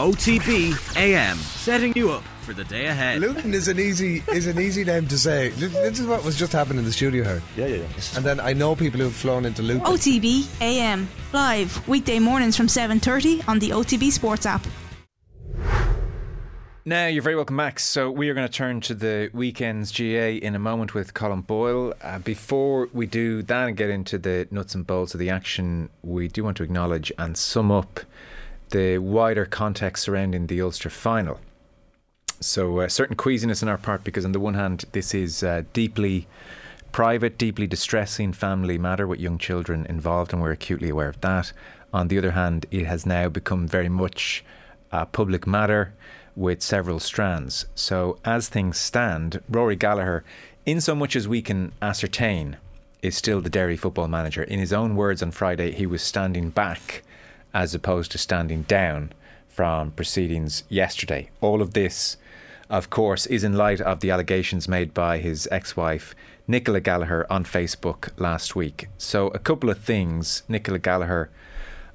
OTB AM, setting you up for the day ahead. Luton is an easy is an easy name to say. This is what was just happening in the studio here. Yeah, yeah, yeah. And then I know people who've flown into Luton. OTB AM live weekday mornings from 7:30 on the OTB Sports app. Now, you're very welcome, Max. So, we are going to turn to the weekend's GAA in a moment with Colm Boyle. Uh, before we do that and get into the nuts and bolts of the action, we do want to acknowledge and sum up the wider context surrounding the Ulster final. So, uh, certain queasiness on our part because, on the one hand, this is uh, deeply private, deeply distressing family matter with young children involved, and we're acutely aware of that. On the other hand, it has now become very much a public matter with several strands. So, as things stand, Rory Gallagher, in so much as we can ascertain, is still the Derry football manager. In his own words on Friday, he was standing back as opposed to standing down from proceedings yesterday. All of this, of course, is in light of the allegations made by his ex wife, Nicola Gallagher, on Facebook last week. So, a couple of things Nicola Gallagher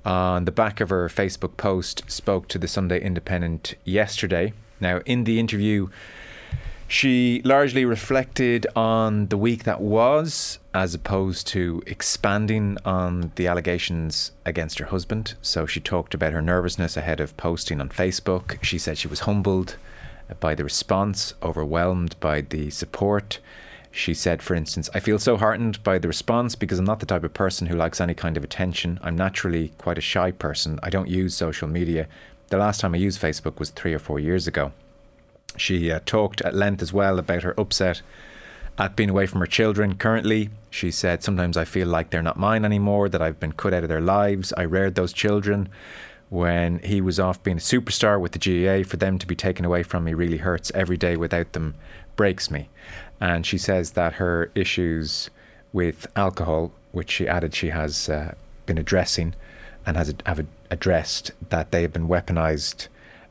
on the back of her Facebook post spoke to the Sunday Independent yesterday. Now, in the interview, she largely reflected on the week that was, as opposed to expanding on the allegations against her husband. So she talked about her nervousness ahead of posting on Facebook. She said she was humbled by the response, overwhelmed by the support. She said, for instance, I feel so heartened by the response because I'm not the type of person who likes any kind of attention. I'm naturally quite a shy person. I don't use social media. The last time I used Facebook was three or four years ago. She uh, talked at length as well about her upset at being away from her children currently. She said, Sometimes I feel like they're not mine anymore, that I've been cut out of their lives. I reared those children when he was off being a superstar with the GAA. For them to be taken away from me really hurts. Every day without them breaks me. And she says that her issues with alcohol, which she added she has uh, been addressing and has have addressed, that they have been weaponized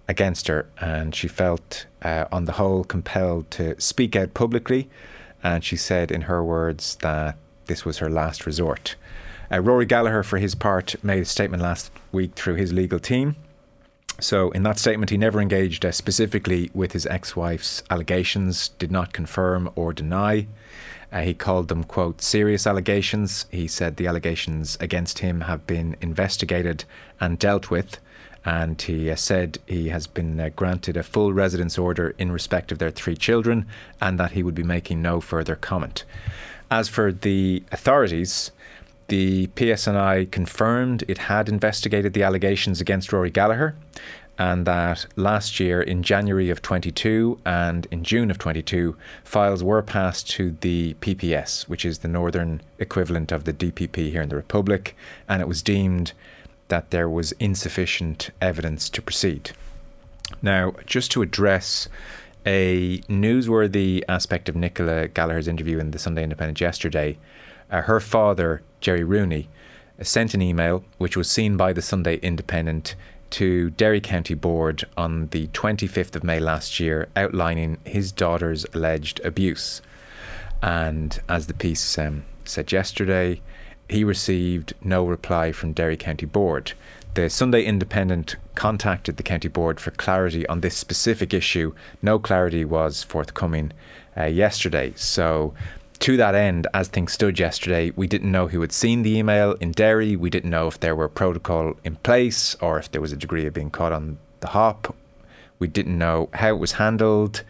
against her. And she felt, uh, on the whole, compelled to speak out publicly. And she said, in her words, that this was her last resort. Uh, Rory Gallagher, for his part, made a statement last week through his legal team so, in that statement, he never engaged uh, specifically with his ex wife's allegations, did not confirm or deny. Uh, he called them, quote, serious allegations. He said the allegations against him have been investigated and dealt with. And he uh, said he has been uh, granted a full residence order in respect of their three children and that he would be making no further comment. As for the authorities, the PSNI confirmed it had investigated the allegations against Rory Gallagher and that last year in January of 22 and in June of 22 files were passed to the PPS which is the northern equivalent of the DPP here in the Republic and it was deemed that there was insufficient evidence to proceed. Now just to address a newsworthy aspect of Nicola Gallagher's interview in the Sunday Independent yesterday uh, her father, Jerry Rooney, sent an email which was seen by the Sunday Independent to Derry County Board on the 25th of May last year, outlining his daughter's alleged abuse. And as the piece um, said yesterday, he received no reply from Derry County Board. The Sunday Independent contacted the County Board for clarity on this specific issue. No clarity was forthcoming uh, yesterday. So to that end, as things stood yesterday, we didn't know who had seen the email in Derry. We didn't know if there were protocol in place or if there was a degree of being caught on the hop. We didn't know how it was handled.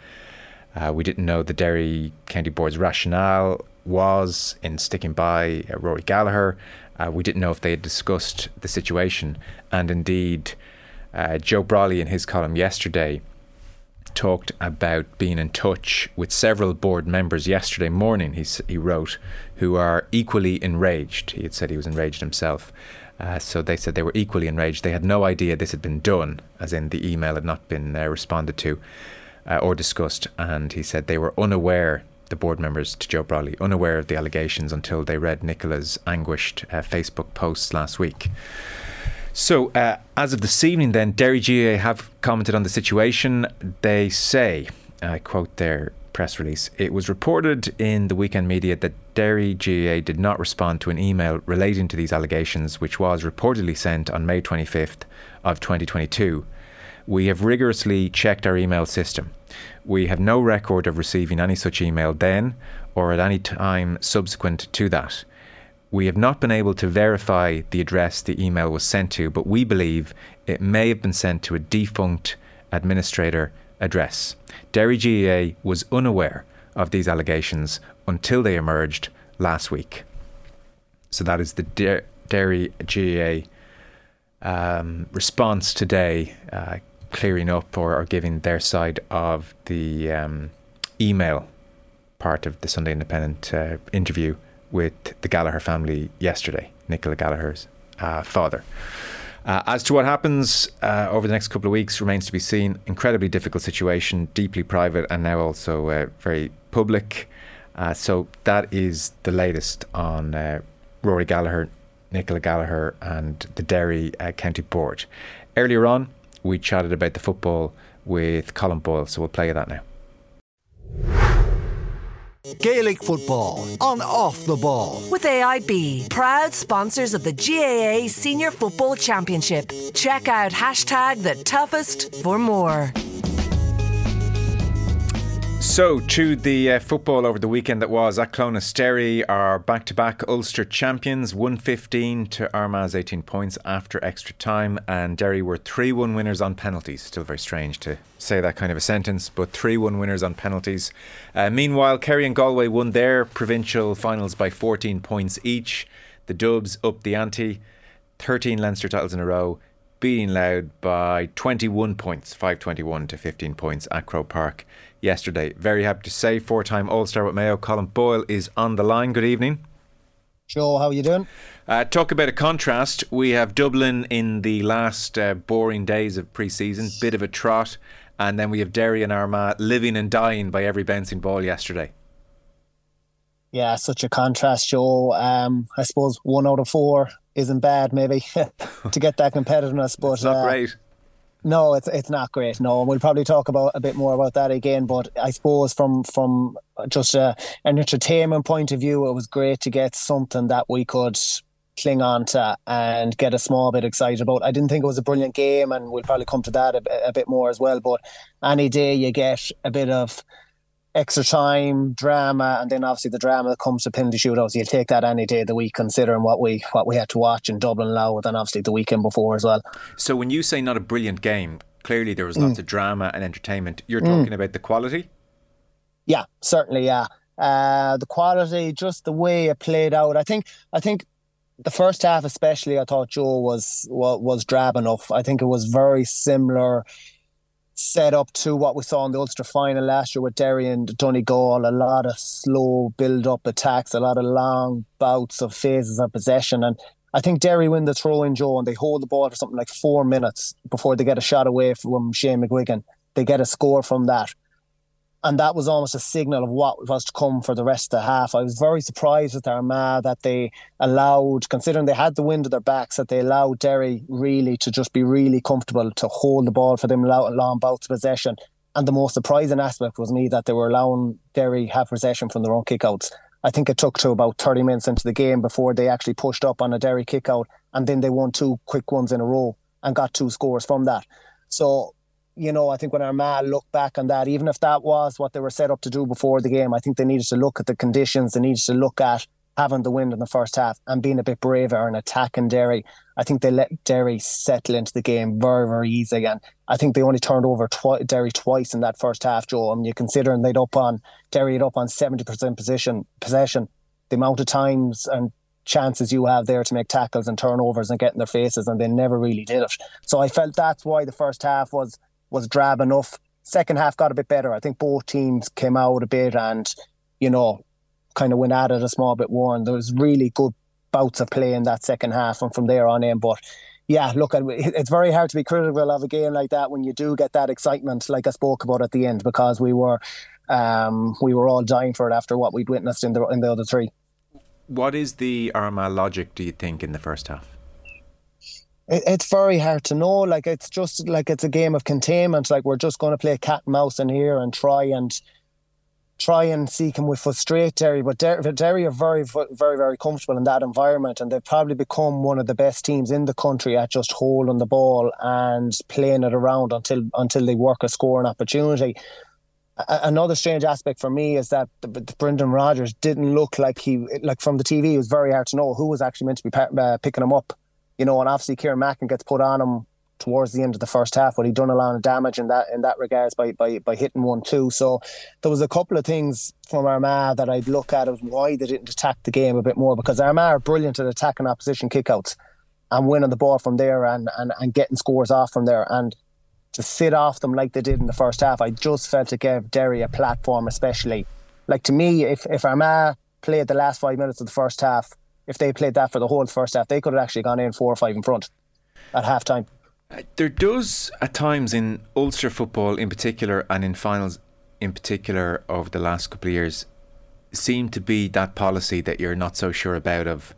Uh, we didn't know the Derry County Board's rationale was in sticking by uh, Rory Gallagher. Uh, we didn't know if they had discussed the situation. And indeed, uh, Joe Brolly in his column yesterday talked about being in touch with several board members yesterday morning, he, he wrote, who are equally enraged. He had said he was enraged himself. Uh, so they said they were equally enraged. They had no idea this had been done, as in the email had not been uh, responded to uh, or discussed. And he said they were unaware, the board members to Joe Brolly, unaware of the allegations until they read Nicola's anguished uh, Facebook posts last week. So, uh, as of this evening, then, Derry GAA have commented on the situation. They say, I quote their press release, it was reported in the weekend media that Derry GAA did not respond to an email relating to these allegations, which was reportedly sent on May 25th of 2022. We have rigorously checked our email system. We have no record of receiving any such email then or at any time subsequent to that. We have not been able to verify the address the email was sent to, but we believe it may have been sent to a defunct administrator address. Derry GAA was unaware of these allegations until they emerged last week. So that is the Derry GAA um, response today, uh, clearing up or, or, giving their side of the um, email part of the Sunday Independent uh, interview with the Gallagher family yesterday, Nicola Gallagher's uh, father. Uh, as to what happens uh, over the next couple of weeks remains to be seen. Incredibly difficult situation, deeply private, and now also uh, very public. Uh, so that is the latest on Rory Gallagher, Nicola Gallagher, and the Derry County Board. Earlier on, we chatted about the football with Colm Boyle, so we'll play that now. Gaelic football on off the ball. With AIB, proud sponsors of the GAA Senior Football Championship. Check out hashtag the toughest for more. So, to the uh, football over the weekend that was, at Clones Derry are back to back Ulster champions, 115 to Armagh's 18 points after extra time, and Derry were 3 1 winners on penalties. Still very strange to say that kind of a sentence, but 3 1 winners on penalties. Uh, meanwhile, Kerry and Galway won their provincial finals by 14 points each. The Dubs up the ante, 13 Leinster titles in a row, beating Louth by 21 points, 521 to 15 points at Croke Park yesterday. Very happy to say, four time All Star with Mayo, Colm Boyle is on the line. Good evening. Joe, how are you doing? Uh, talk about a contrast. We have Dublin in the last uh, boring days of pre season, bit of a trot, and then we have Derry and Armagh living and dying by every bouncing ball yesterday. Yeah, such a contrast, Joe. Um, I suppose one out of four isn't bad, maybe, to get that competitiveness. But it's not uh, great. No, it's it's not great. No, and we'll probably talk about a bit more about that again. But I suppose from from just a, an entertainment point of view, it was great to get something that we could cling on to and get a small bit excited about. I didn't think it was a brilliant game, and we'll probably come to that a, a bit more as well. But any day you get a bit of extra time, drama, and then obviously the drama that comes to penalty shootouts. You'll take that any day of the week, considering what we what we had to watch in Dublin Louth, and obviously the weekend before as well. So when you say not a brilliant game, clearly there was lots mm. of drama and entertainment. You're mm. talking mm. about the quality. Yeah, certainly. Yeah, uh, the quality, just the way it played out. I think. I think. The first half, especially, I thought Joe was was, was drab enough. I think it was very similar set up to what we saw in the Ulster final last year with Derry and Donegal. A lot of slow build up attacks, a lot of long bouts of phases of possession. And I think Derry win the throw in, Joe, and they hold the ball for something like four minutes before they get a shot away from Shane McGuigan. They get a score from that and that was almost a signal of what was to come for the rest of the half. I was very surprised with Armagh that they allowed, considering they had the wind at their backs, that they allowed Derry really to just be really comfortable to hold the ball for them long, long bouts of possession. And the most surprising aspect was me that they were allowing Derry have possession from their own kickouts. I think it took to about 30 minutes into the game before they actually pushed up on a Derry kickout, and then they won two quick ones in a row and got two scores from that. So you know, I think when Armagh look back on that, even if that was what they were set up to do before the game, I think they needed to look at the conditions. They needed to look at having the wind in the first half and being a bit braver and attacking Derry. I think they let Derry settle into the game very, very easy. And I think they only turned over twi- Derry twice in that first half, Joe. I mean, you considering they'd up on Derry had up on 70% position, possession, the amount of times and chances you have there to make tackles and turnovers and get in their faces, and they never really did it. So I felt that's why the first half was was drab enough. Second half got a bit better. I think both teams came out a bit and, you know, kind of went at it a small bit more. And there was really good bouts of play in that second half and from there on in. But yeah, look, it's very hard to be critical of a game like that when you do get that excitement, like I spoke about at the end, because we were um, we were all dying for it after what we'd witnessed in the in the other three. What is the Armagh logic? Do you think in the first half? It, it's very hard to know. Like it's just like it's a game of containment. Like we're just going to play cat and mouse in here and try and try and seek him we frustrate Derry. But Derry, Derry are very, very, very comfortable in that environment, and they've probably become one of the best teams in the country at just holding the ball and playing it around until until they work a scoring opportunity. another strange aspect for me is that the, the Brendan Rogers didn't look like he like from the TV. It was very hard to know who was actually meant to be uh, picking him up. You know, and obviously Kieran Mackin gets put on him towards the end of the first half, but he done a lot of damage in that in that regards by by by hitting one too. So there was a couple of things from Armagh that I'd look at of why they didn't attack the game a bit more because Armagh are brilliant at attacking opposition kickouts and winning the ball from there and, and, and getting scores off from there. And to sit off them like they did in the first half, I just felt to give Derry a platform, especially. Like to me, if, if Armagh played the last five minutes of the first half, if they played that for the whole first half, they could have actually gone in four or five in front at half time. Uh, there does, at times, in Ulster football in particular, and in finals in particular over the last couple of years, seem to be that policy that you're not so sure about of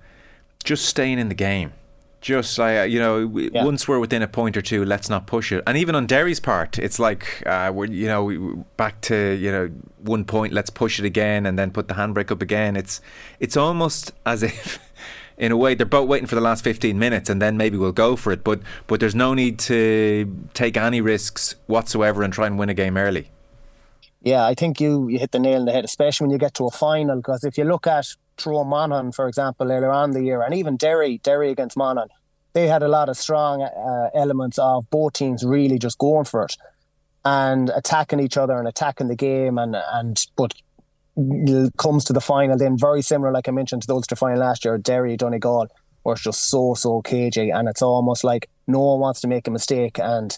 just staying in the game. Just like you know, yeah. once we're within a point or two, let's not push it. And even on Derry's part, it's like uh, we're you know back to you know one point, let's push it again, and then put the handbrake up again. It's it's almost as if in a way they're both waiting for the last 15 minutes and then maybe we'll go for it but but there's no need to take any risks whatsoever and try and win a game early yeah I think you you hit the nail on the head especially when you get to a final because if you look at Tyrone Monaghan for example earlier on the year and even Derry Derry against Monaghan they had a lot of strong uh, elements of both teams really just going for it and attacking each other and attacking the game and and but comes to the final, then very similar, like I mentioned, to the Ulster final last year, Derry, Donegal, where it's just so, so cagey. And it's almost like no one wants to make a mistake. And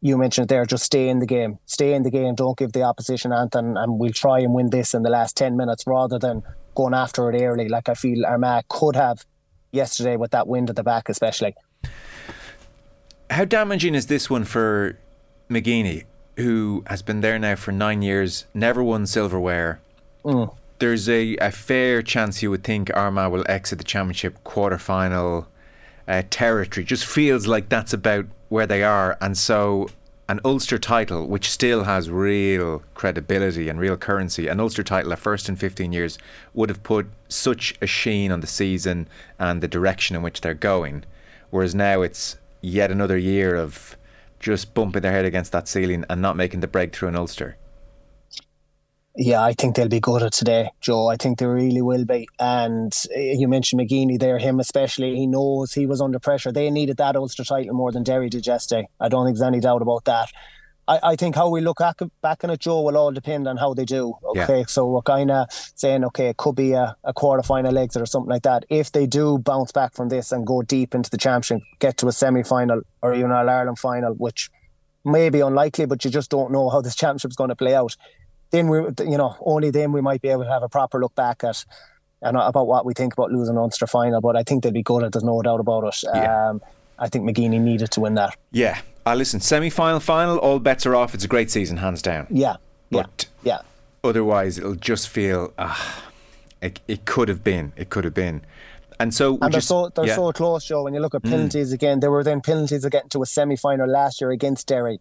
you mentioned it there, just stay in the game. Stay in the game. Don't give the opposition anything. And we'll try and win this in the last 10 minutes rather than going after it early, like I feel Armagh could have yesterday with that wind at the back, especially. How damaging is this one for McGeeney, who has been there now for nine years, never won silverware? Mm. There's a, a fair chance you would think Armagh will exit the championship quarter final uh, territory. Just feels like that's about where they are, and so an Ulster title, which still has real credibility and real currency, an Ulster title, a first in 15 years, would have put such a sheen on the season and the direction in which they're going. Whereas now it's yet another year of just bumping their head against that ceiling and not making the breakthrough in Ulster. Yeah, I think they'll be good at today, Joe. I think they really will be. And eh, you mentioned McGeeney there, him especially. He knows he was under pressure. They needed that Ulster title more than Derry did yesterday. I don't think there's any doubt about that. I, I think how we look back, back on it, Joe, will all depend on how they do. Okay, yeah. so we're kind of saying, okay, it could be a, a quarter final exit or something like that. If they do bounce back from this and go deep into the championship, get to a semi final or even an Ireland final, which may be unlikely, but you just don't know how this championship's going to play out then we, you know, only then we might be able to have a proper look back at and about what we think about losing Ulster final. But I think they'll be good. At there's no doubt about it. Yeah. Um, I think McGeeney needed to win that. Yeah. Uh, listen, semi final, final, all bets are off. It's a great season, hands down. Yeah. But yeah. yeah. Otherwise, it'll just feel, ah, it, it could have been. It could have been. And so and they're just, so they're yeah. so close, Joe. When you look at mm. penalties mm. again, there were then penalties of getting to a semi final last year against Derry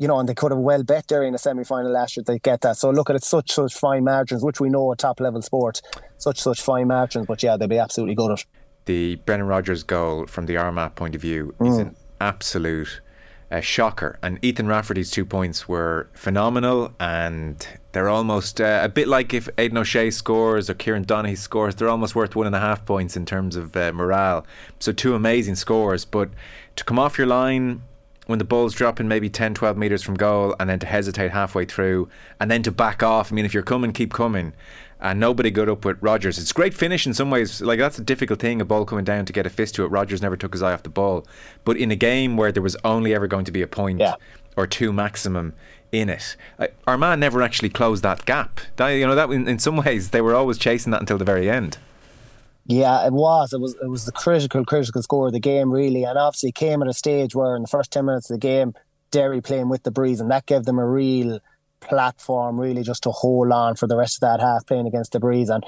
you know, and they could have well bet there in a semi final last year they get that. So look at it, such such fine margins, which we know a top level sport, such such fine margins. But yeah, they'll be absolutely good at. The Brendan Rogers goal from the Armagh point of view mm. is an absolute uh, shocker, and Ethan Rafferty's two points were phenomenal, and they're almost uh, a bit like if Aidan O'Shea scores or Kieran Donaghy scores, they're almost worth one and a half points in terms of uh, morale. So two amazing scores, but to come off your line when the ball's dropping maybe 10, 12 metres from goal and then to hesitate halfway through and then to back off. I mean, if you're coming, keep coming. And nobody got up with Rogers. It's great finish in some ways. Like, that's a difficult thing, a ball coming down to get a fist to it. Rogers never took his eye off the ball. But in a game where there was only ever going to be a point yeah. or two maximum in it, uh, Armagh never actually closed that gap. That, you know, that in, in some ways, they were always chasing that until the very end. Yeah, it was. It was. It was the critical, critical score of the game, really, and obviously came at a stage where in the first ten minutes of the game, Derry playing with the breeze, and that gave them a real platform, really, just to hold on for the rest of that half playing against the breeze. And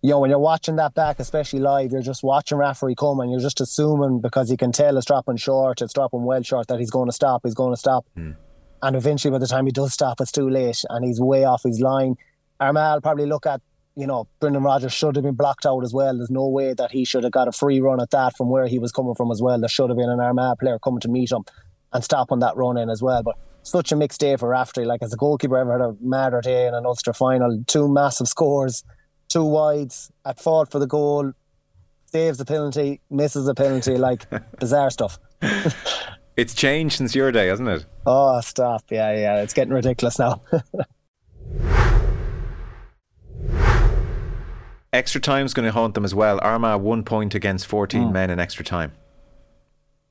you know, when you're watching that back, especially live, you're just watching Rafferty come, and you're just assuming because you can tell it's dropping short, it's dropping well short, that he's going to stop. He's going to stop. Mm. And eventually, by the time he does stop, it's too late, and he's way off his line Armagh probably look at you know, Brendan Rogers should have been blocked out as well. There's no way that he should have got a free run at that from where he was coming from as well. There should have been an Armagh player coming to meet him and stopping that run in as well. But such a mixed day for Rafferty. Like as a goalkeeper, ever had a madder day in an Ulster final. Two massive scores, two wides, at fault for the goal, saves the penalty, misses the penalty. Like bizarre stuff. it's changed since your day, hasn't it? Oh, stop! Yeah, yeah, it's getting ridiculous now. Extra time is going to haunt them as well. Armagh one point against 14 mm. men in extra time.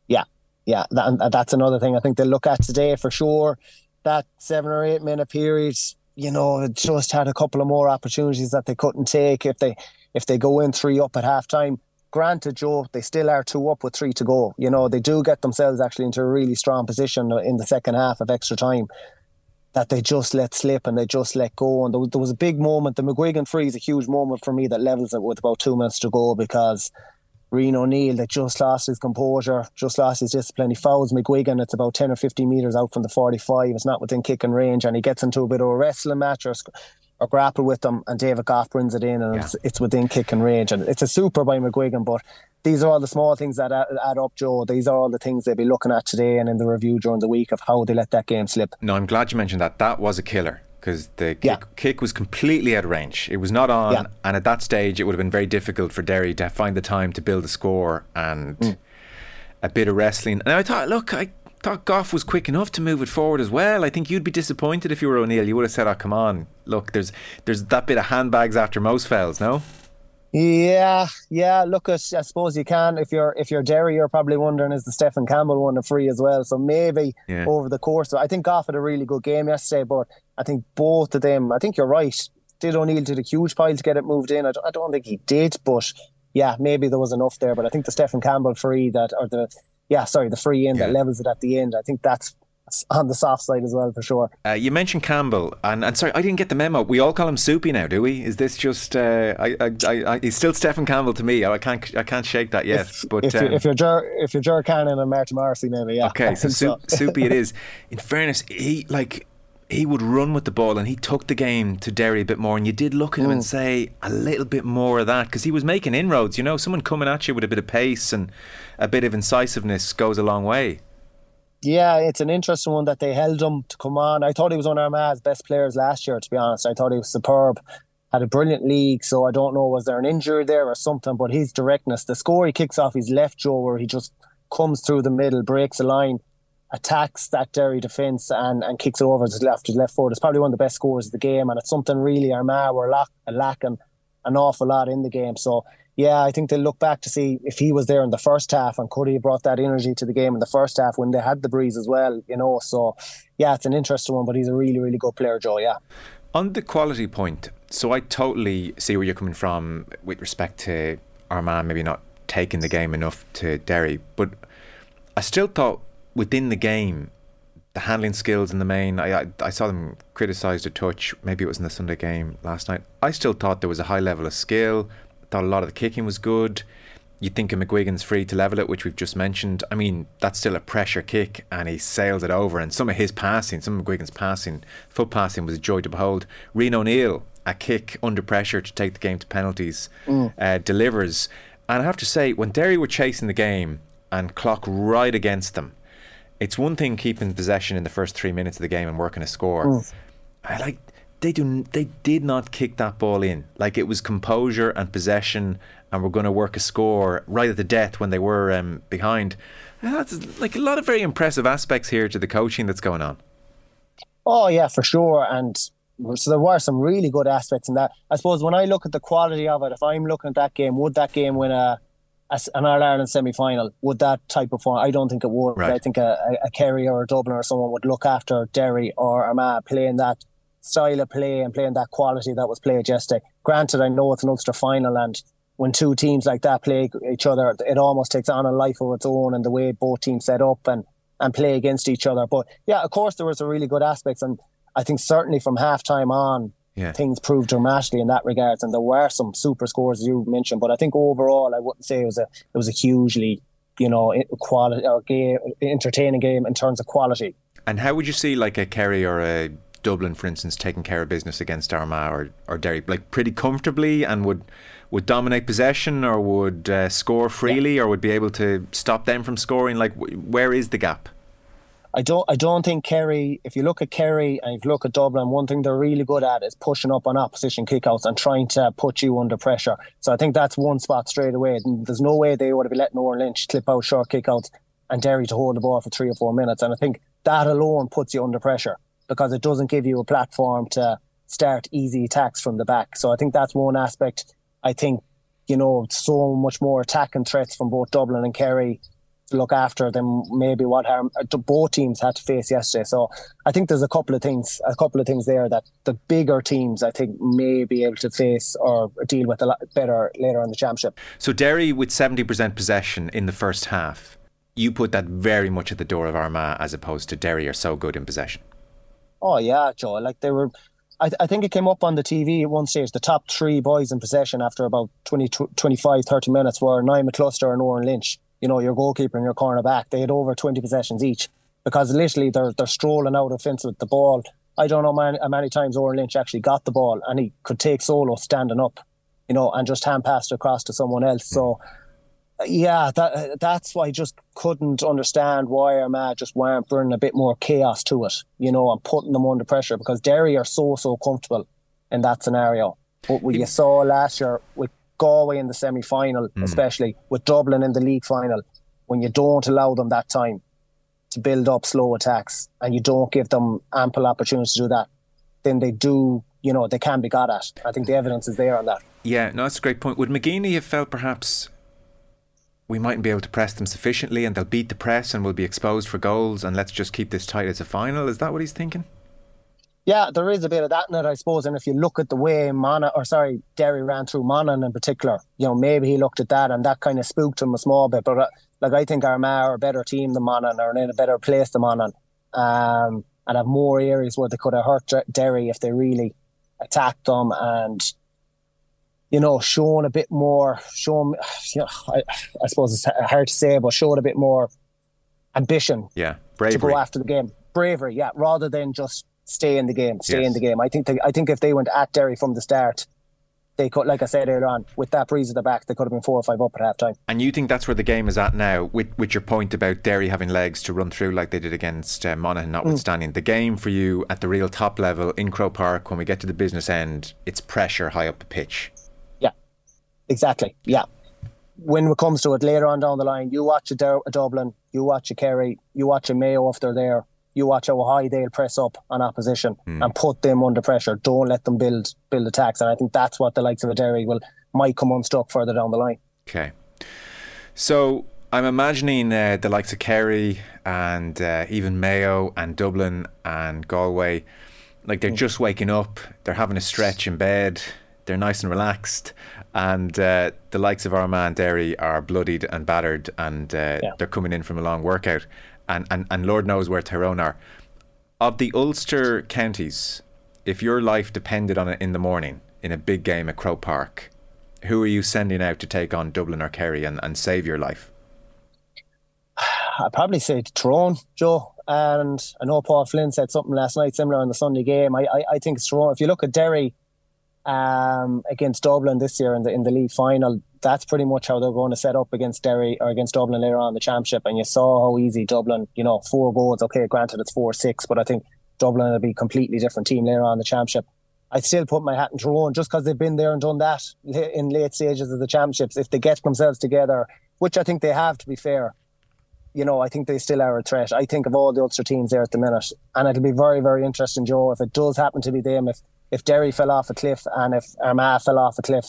Yeah, yeah, that, that's another thing I think they'll look at today for sure. That seven or eight minute period, you know, it just had a couple of more opportunities that they couldn't take if they if they go in three up at half time. Granted, Joe, they still are two up with three to go. You know, they do get themselves actually into a really strong position in the second half of extra time that they just let slip and they just let go. And there was, there was a big moment. The McGuigan free is a huge moment for me that levels it with about two minutes to go because Rian O'Neill that just lost his composure, just lost his discipline. He fouls McGuigan. It's about 10 or 15 metres out from the 45. It's not within kicking range. And he gets into a bit of a wrestling match or, or grapple with them. And David Gough brings it in and yeah. it's, it's within kicking range. And it's a super by McGuigan. But these are all the small things that add, add, up, Joe. These are all the things they'll be looking at today and in the review during the week of how they let that game slip. No, I'm glad you mentioned that. That was a killer because the kick, yeah. kick, was completely out of range. It was not on, yeah. and at that stage, it would have been very difficult for Derry to find the time to build a score and mm. a bit of wrestling. And I thought, look, I thought Gough was quick enough to move it forward as well. I think you'd be disappointed if you were O'Neill. You would have said, "Oh, come on, look, there's there's that bit of handbags after most fouls, no." Yeah, yeah. Look, I suppose you can. If you're if you're Derry, you're probably wondering is the Stephen Campbell one a free as well. So maybe yeah. over the course, I think Gough had a really good game yesterday. But I think both of them. I think you're right. Did O'Neill did a huge pile to get it moved in? I don't, I don't think he did, but yeah, maybe there was enough there. But I think the Stephen Campbell free that or the yeah, sorry, the free in yeah. that levels it at the end. I think that's on the soft side as well for sure. Uh, you mentioned Campbell, and, and sorry, I didn't get the memo. We all call him Soupy now, do we? Is this just? Uh, I, I, I, he's still Stephen Campbell to me. I can't, I can't shake that yet. If, but if, um, if you're if you're Ger Canning and Martin Morrissey, maybe yeah. Okay, so, so. Soupy it is. In fairness, he like he would run with the ball and he took the game to Derry a bit more. And you did look at him mm. and say a little bit more of that because he was making inroads. You know, someone coming at you with a bit of pace and a bit of incisiveness goes a long way yeah, it's an interesting one that they held him to come on. I thought he was one of Armagh's best players last year, to be honest. I thought he was superb, had a brilliant league. So I don't know, was there an injury there or something? But his directness, the score he kicks off his left jaw, where he just comes through the middle, breaks a line, attacks that Derry defence and, and kicks it over to his left, his left foot. It's probably one of the best scores of the game. And it's something really Armagh were lack, lacking an awful lot in the game. So yeah, I think they'll look back to see if he was there in the first half and could he have brought that energy to the game in the first half when they had the breeze as well, you know. So, yeah, it's an interesting one, but he's a really, really good player, Joe. Yeah. On the quality point, so I totally see where you're coming from with respect to Armagh maybe not taking the game enough to Derry, but I still thought within the game, the handling skills in the main, I, I, I saw them criticised a touch. Maybe it was in the Sunday game last night. I still thought there was a high level of skill Thought a lot of the kicking was good. You think of McGuigan's free to level it, which we've just mentioned. I mean, that's still a pressure kick, and he sails it over. And some of his passing, some of McGuigan's passing, foot passing, was a joy to behold. Rian O'Neill, a kick under pressure to take the game to penalties, mm. uh, delivers. And I have to say, when Derry were chasing the game and clock right against them, it's one thing keeping possession in the first three minutes of the game and working a score. Mm. I like they do they did not kick that ball in. Like it was composure and possession, and we're going to work a score right at the death when they were um, behind. that's like a lot of very impressive aspects here to the coaching that's going on. Oh yeah, for sure, and so there were some really good aspects in that. I suppose when I look at the quality of it, if I'm looking at that game, would that game win a, a an All Ireland semi final? Would that type of form? I don't think it would. Right. I think a, a Kerry or a Dublin or someone would look after Derry or Armagh playing that style of play and playing that quality that was played yesterday. Granted, I know it's an Ulster final, and when two teams like that play each other, it almost takes on a life of its own, and the way both teams set up and and play against each other. But yeah, of course, there was a really good aspects, and I think certainly from half time on. Yeah. Things proved dramatically in that regards, and there were some super scores as you mentioned. But I think overall, I wouldn't say it was a it was a hugely, you know, quality or game entertaining game in terms of quality. And how would you see like a Kerry or a Dublin, for instance, taking care of business against Armagh or, or Derry, like pretty comfortably and would would dominate possession or would uh, score freely yeah. or would be able to stop them from scoring? Like, where is the gap? I don't I don't think Kerry, if you look at Kerry and if you look at Dublin, one thing they're really good at is pushing up on opposition kickouts and trying to put you under pressure. So I think that's one spot straight away. There's no way they would have been letting Odhrán Lynch clip out short kickouts and Derry to hold the ball for three or four minutes. And I think that alone puts you under pressure because it doesn't give you a platform to start easy attacks from the back. So I think that's one aspect. I think, you know, so much more attacking threats from both Dublin and Kerry look after them. Maybe what harm uh, both teams had to face yesterday. So I think there's a couple of things, a couple of things there that the bigger teams I think may be able to face or deal with a lot better later on the championship. So Derry with seventy percent possession in the first half. You put that very much at the door of Armagh as opposed to Derry are so good in possession. Oh yeah, Joe. Like they were I, I, think it came up on the TV at one stage. The top three boys in possession after about 20, 25, 30 minutes were Niall McCluster and Odhrán Lynch you know, your goalkeeper and your cornerback, they had over 20 possessions each because literally they're they're strolling out of fence with the ball. I don't know how many times Odhrán Lynch actually got the ball and he could take solo standing up, you know, and just hand passed across to someone else. So, yeah, that that's why I just couldn't understand why Armagh just weren't bringing a bit more chaos to it, you know, and putting them under pressure because Derry are so, so comfortable in that scenario. But what you saw last year with Galway in the semi final, mm. especially with Dublin in the league final, when you don't allow them that time to build up slow attacks and you don't give them ample opportunity to do that, then they do, you know, they can be got at. I think the evidence is there on that. Yeah, no, that's a great point. Would McGeeney have felt perhaps we mightn't be able to press them sufficiently and they'll beat the press and we'll be exposed for goals and let's just keep this tight as a final? Is that what he's thinking? Yeah, there is a bit of that in it, I suppose. And if you look at the way Mana, or sorry, Derry ran through Monaghan in particular, you know, maybe he looked at that and that kind of spooked him a small bit. But uh, like, I think Armagh are a better team than Monaghan, or in a better place than Monaghan, um, and have more areas where they could have hurt Derry if they really attacked them and, you know, shown a bit more, shown, you know, I, I suppose it's hard to say, but showed a bit more ambition. Yeah, bravery. To go after the game. Bravery, yeah, rather than just stay in the game, stay yes. in the game. I think they, I think if they went at Derry from the start, they could, like I said earlier on, with that breeze at the back, they could have been four or five up at half time. And you think that's where the game is at now, with with your point about Derry having legs to run through like they did against uh, Monaghan, notwithstanding. Mm. The game for you at the real top level in Croke Park, when we get to the business end, it's pressure high up the pitch. Yeah, exactly. Yeah. When it comes to it later on down the line, you watch a, a Dublin, you watch a Kerry, you watch a Mayo if they're there you watch how high they'll press up on opposition mm. and put them under pressure. Don't let them build build attacks. And I think that's what the likes of a Derry will might come unstuck further down the line. Okay. So I'm imagining uh, the likes of Kerry and uh, even Mayo and Dublin and Galway, like they're mm. just waking up, they're having a stretch in bed, they're nice and relaxed, and uh, the likes of Armagh and Derry are bloodied and battered, and uh, yeah. they're coming in from a long workout and, and, and Lord knows where Tyrone are. Of the Ulster counties, if your life depended on it in the morning in a big game at Croke Park, who are you sending out to take on Dublin or Kerry and, and save your life? I'd probably say Tyrone, Joe. And I know Paul Flynn said something last night similar in the Sunday game. I, I, I think it's Tyrone. If you look at Derry um, against Dublin this year in the in the league final, that's pretty much how they're going to set up against Derry or against Dublin later on in the championship. And you saw how easy Dublin, you know, four goals. Okay, granted it's four six, but I think Dublin will be a completely different team later on in the championship. I'd still put my hat in Tyrone just because they've been there and done that in late stages of the championships. If they get themselves together, which I think they have, to be fair, you know, I think they still are a threat. I think of all the Ulster teams there at the minute, and it'll be very, very interesting, Joe, if it does happen to be them. If if Derry fell off a cliff and if Armagh fell off a cliff,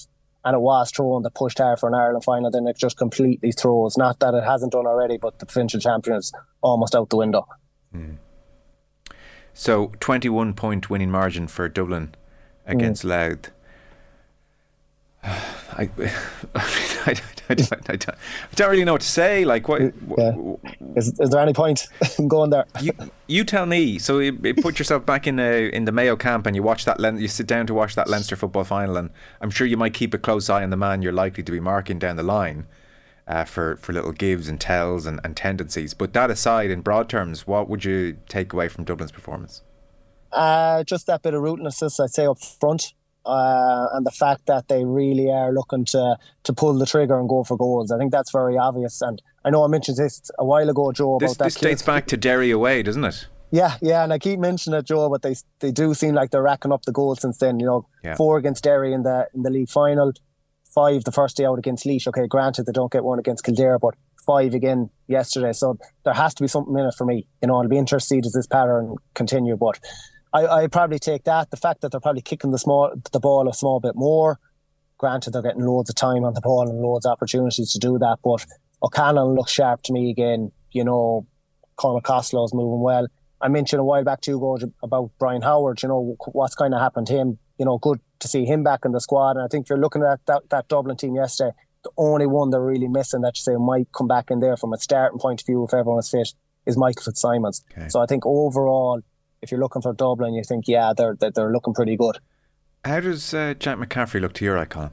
and it was Tyrone that pushed hard for an Ireland final, then it just completely throws. Not that it hasn't done already, but the provincial champion is almost out the window. Mm. So, 21 point winning margin for Dublin against mm. Louth. I, I, I, don't, I, don't, I, don't, really know what to say. Like, what? Yeah. Is, is there any point in going there? you, you tell me. So, you, you put yourself back in the in the Mayo camp, and you watch that. You sit down to watch that Leinster football final, and I'm sure you might keep a close eye on the man you're likely to be marking down the line. Uh, for, for little gives and tells and, and tendencies. But that aside, in broad terms, what would you take away from Dublin's performance? Uh, just that bit of ruthlessness, I'd say, up front. Uh, and the fact that they really are looking to to pull the trigger and go for goals. I think that's very obvious. And I know I mentioned this a while ago, Joe, about this, that. This dates back to Derry away, doesn't it? Yeah, yeah, and I keep mentioning it, Joe, but they they do seem like they're racking up the goals since then. You know, yeah. four against Derry in the in the league final, five the first day out against Laois. Okay, granted they don't get one against Kildare, but five again yesterday. So there has to be something in it for me. You know, I'll be interested as this pattern continue, but I, I probably take that. The fact that they're probably kicking the small the ball a small bit more. Granted, they're getting loads of time on the ball and loads of opportunities to do that. But O'Connell looks sharp to me again. You know, Conor Costello's moving well. I mentioned a while back too, Gorge, about Brian Howard. You know what's kind of happened to him. You know, good to see him back in the squad. And I think you're looking at that that Dublin team yesterday, the only one they're really missing that you say might come back in there from a starting point of view if everyone is fit is Michael Fitzsimons. Okay. So I think overall if you're looking for Dublin, you think, yeah, they're they're, they're looking pretty good. How does uh, Jack McCaffrey look to your icon?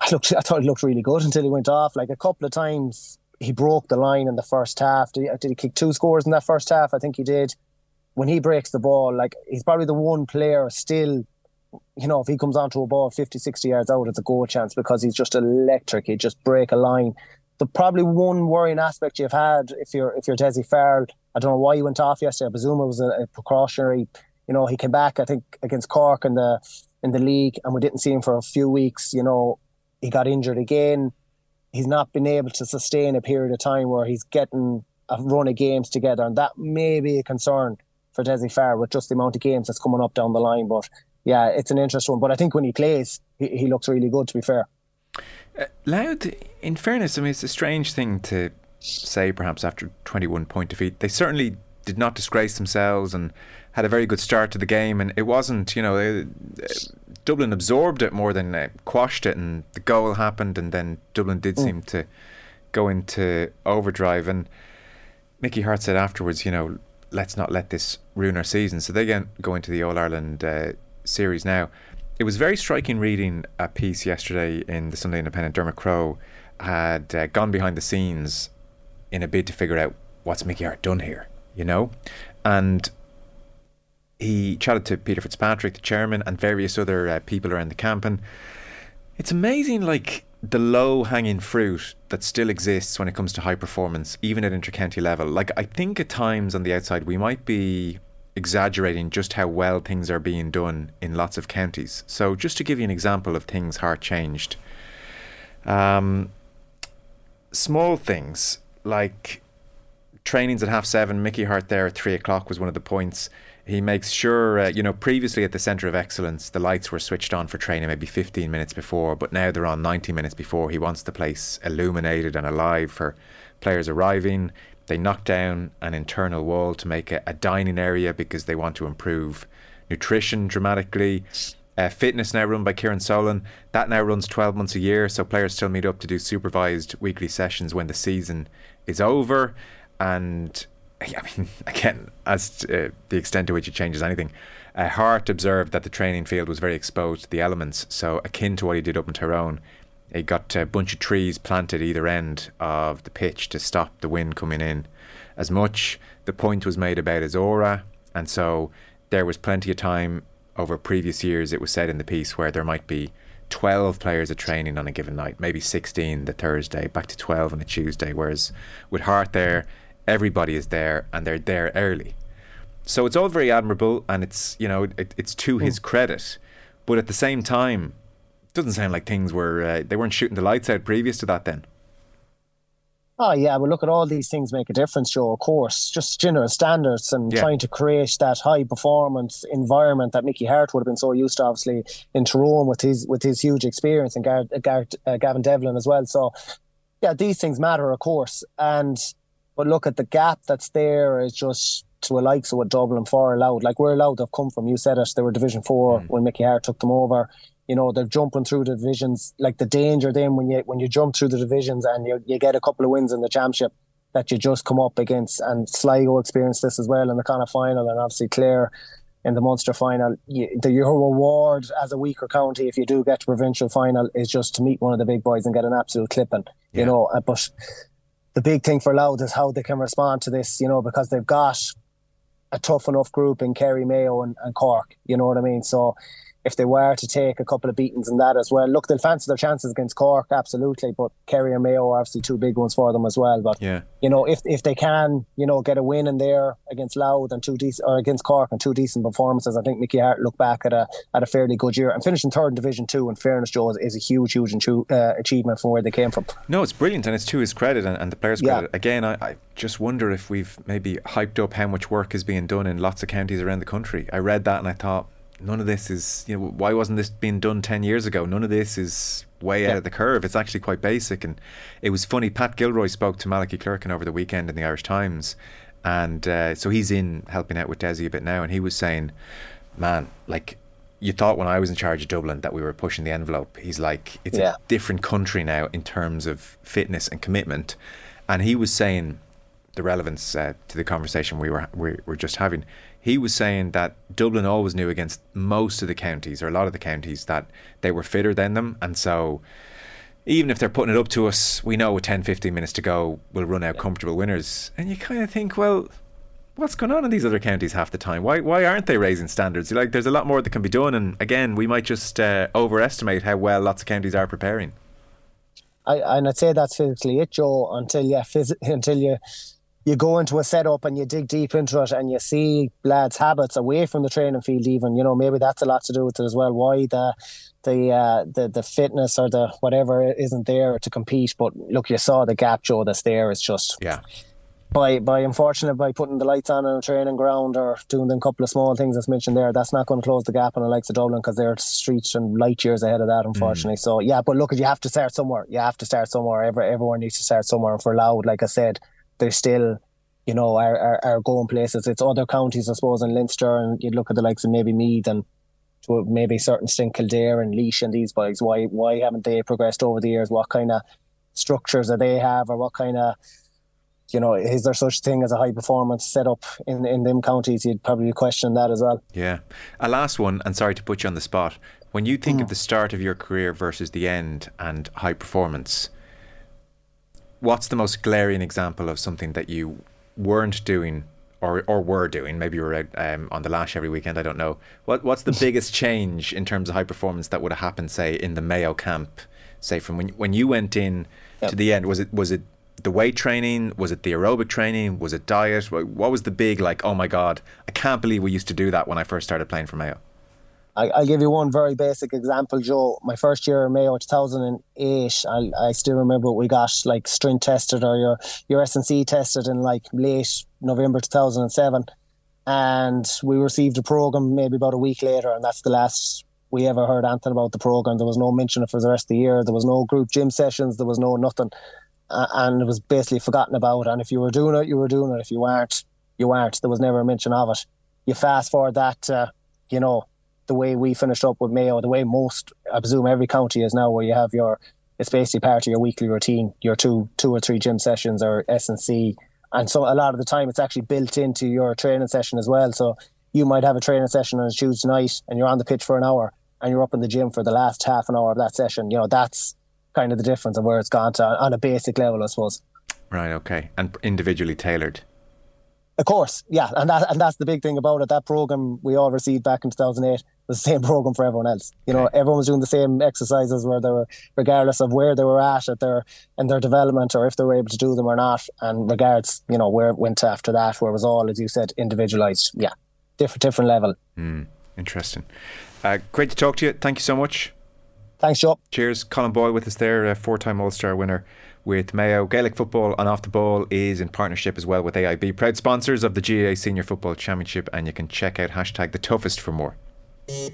I looked, I thought he looked really good until he went off. Like a couple of times, he broke the line in the first half. Did he, did he kick two scores in that first half? I think he did. When he breaks the ball, like he's probably the one player still. You know, if he comes onto a ball 50, 60 yards out, it's a goal chance because he's just electric. He'd just break a line. The probably one worrying aspect you've had if you're if you're Dessie Farrell I don't know why he went off yesterday. I presume it was a, a, precautionary. You know, he came back. I think against Cork in the in the league, and we didn't see him for a few weeks. You know, he got injured again. He's not been able to sustain a period of time where he's getting a run of games together, and that may be a concern for Dessie Farr with just the amount of games that's coming up down the line. But yeah, it's an interesting one. But I think when he plays, he, he looks really good. To be fair, uh, Louth. In fairness, I mean, it's a strange thing to say perhaps after 21 point defeat. They certainly did not disgrace themselves and had a very good start to the game. And it wasn't, you know, Dublin absorbed it more than uh, quashed it. And the goal happened, and then Dublin did mm. seem to go into overdrive. And Mickey Harte said afterwards, you know, let's not let this ruin our season. So they go into the All Ireland uh, series now. It was very striking reading a piece yesterday in the Sunday Independent. Dermot Crowe had uh, gone behind the scenes in a bid to figure out what's Mickey Harte done here, you know? And he chatted to Peter Fitzpatrick, the chairman, and various other uh, people around the camp. And it's amazing, like, the low hanging fruit that still exists when it comes to high performance, even at intercounty level. Like, I think at times on the outside, we might be exaggerating just how well things are being done in lots of counties. So, just to give you an example of things Harte changed, um, small things like trainings at half seven. Mickey Harte there at three o'clock was one of the points. He makes sure, uh, you know, previously at the Centre of Excellence, the lights were switched on for training maybe 15 minutes before, but now they're on 90 minutes before. He wants the place illuminated and alive for players arriving. They knock down an internal wall to make a, a dining area because they want to improve nutrition dramatically. Uh, fitness now run by Kieran Solan. That now runs 12 months a year, so players still meet up to do supervised weekly sessions when the season is over. And I mean, again, as to, uh, the extent to which it changes anything, uh, Harte observed that the training field was very exposed to the elements, so akin to what he did up in Tyrone. He got a bunch of trees planted either end of the pitch to stop the wind coming in as much. The point was made about his aura, and so there was plenty of time over previous years, it was said in the piece, where there might be 12 players at training on a given night, maybe 16 the Thursday, back to 12 on a Tuesday. Whereas with Harte there, everybody is there and they're there early. So it's all very admirable and it's, you know, it, it's to his hmm. credit. But at the same time, it doesn't sound like things were, uh, they weren't shooting the lights out previous to that then. Oh yeah, well look at all these things make a difference, Joe. Of course, just general standards and yeah. trying to create that high performance environment that Mickey Harte would have been so used to, obviously in Tyrone with his with his huge experience and Gar- Gar- uh, Gavin Devlin as well. So yeah, these things matter, of course. And but look at the gap that's there is just to a likes of what Dublin far allowed. Like we're allowed to have come from. You said it. They were Division Four mm. when Mickey Harte took them over you know they're jumping through the divisions like the danger then when you when you jump through the divisions and you, you get a couple of wins in the championship that you just come up against and Sligo experienced this as well in the Connacht final and obviously Clare in the Munster final you, the, your reward as a weaker county if you do get to provincial final is just to meet one of the big boys and get an absolute clipping yeah. you know uh, but the big thing for Louth is how they can respond to this you know because they've got a tough enough group in Kerry, Mayo, and, and Cork. You know what I mean? So if they were to take a couple of beatings in that as well, look, they'll fancy their chances against Cork, absolutely. But Kerry and Mayo are obviously two big ones for them as well. But Yeah. you know, if if they can, you know, get a win in there against Loud and two decent or against Cork and two decent performances, I think Mickey Harte look back at a at a fairly good year and finishing third in Division Two. In fairness, Joe, is, is a huge, huge inchu- uh, achievement from where they came from. No, it's brilliant, and it's to his credit and, and the players' Yeah. credit. Again, I, I just wonder if we've maybe hyped up how much work is being done in lots of counties around the country. I read that and I thought, none of this is, you know, why wasn't this being done 10 years ago? None of this is way out of the curve. It's actually quite basic. And it was funny, Pat Gilroy spoke to Malachy Clerkin over the weekend in the Irish Times. And uh, so he's in helping out with Dessie a bit now. And he was saying, man, like, you thought when I was in charge of Dublin that we were pushing the envelope. He's like, it's Yeah. a different country now in terms of fitness and commitment. And he was saying the relevance uh, to the conversation we were we were just having. He was saying that Dublin always knew against most of the counties or a lot of the counties that they were fitter than them, and so even if they're putting it up to us, we know with 10, 15 minutes to go, we'll run out comfortable winners. And you kind of think, well, what's going on in these other counties half the time? Why why aren't they raising standards? Like, there's a lot more that can be done, and again, we might just uh, overestimate how well lots of counties are preparing. I, and I'd say that's physically it, Joe. Until you phys- until you you go into a setup and you dig deep into it and you see lads' habits away from the training field. Even you know maybe that's a lot to do with it as well. Why the the uh, the the fitness or the whatever isn't there to compete. But look, you saw the gap, Joe. That's there. It's just Yeah. by by unfortunately by putting the lights on on a training ground or doing a couple of small things as mentioned there, that's not going to close the gap on the likes of Dublin because they're streets and light years ahead of that, unfortunately. So yeah, but look, you have to start somewhere. You have to start somewhere. Every, everyone needs to start somewhere. And for Louth, like I said, they're still. You know, are, are, are going places. It's other counties, I suppose, in Leinster, and you look at the likes of maybe Meath and to maybe certain Stink Kildare and Laois and these boys. Why why haven't they progressed over the years? What kind of structures that they have, or what kind of you know, is there such thing as a high performance setup in in them counties? You'd probably question that as well. Yeah. A last one, and sorry to put you on the spot. When you think of mm. the start of your career versus the end and high performance, what's the most glaring example of something that you weren't doing or, or were doing? Maybe you were out um, on the lash every weekend, I don't know. What What's the biggest change in terms of high performance that would have happened, say, in the Mayo camp? Say, from when, when you went in Yep. to the end, was it was it the weight training? Was it the aerobic training? Was it diet? What what was the big, like, oh my God, I can't believe we used to do that when I first started playing for Mayo? I, I'll give you one very basic example, Joe. My first year in Mayo, 2008, I, I still remember we got like strength tested or your your S&C tested in like late November 2007. And we received a program maybe about a week later, and that's the last we ever heard anything about the program. There was no mention of it for the rest of the year. There was no group gym sessions. There was no nothing. Uh, and it was basically forgotten about. And if you were doing it, you were doing it. If you weren't, you weren't. There was never a mention of it. You fast forward that, uh, you know, the way we finished up with Mayo, the way most, I presume, every county is now, where you have your, it's basically part of your weekly routine, your two, two or three gym sessions or S and C, and so a lot of the time it's actually built into your training session as well. So you might have a training session on a Tuesday night, and you're on the pitch for an hour, and you're up in the gym for the last half an hour of that session. You know, that's kind of the difference of where it's gone to on a basic level, I suppose. Right, okay. And individually tailored. Of course, yeah, and that and that's the big thing about it. That program we all received back in 2008 was the same program for everyone else. You know, everyone was doing the same exercises where they were, regardless of where they were at at their in their development or if they were able to do them or not, and regards, you know, where it went after that, where it was all, as you said, individualized. Yeah, different different level. Mm, interesting. Uh, great to talk to you. Thank you so much. Thanks, Joe. Cheers. Colm Boyle with us there, a four time All Star winner with Mayo. Gaelic football on off the ball is in partnership as well with AIB, proud sponsors of the GAA Senior Football Championship, and you can check out hashtag the toughest for more.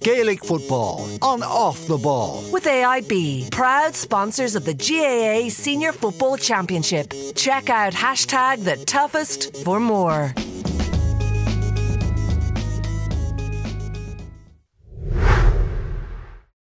Gaelic football on off the ball. With AIB, proud sponsors of the GAA Senior Football Championship. Check out hashtag the toughest for more.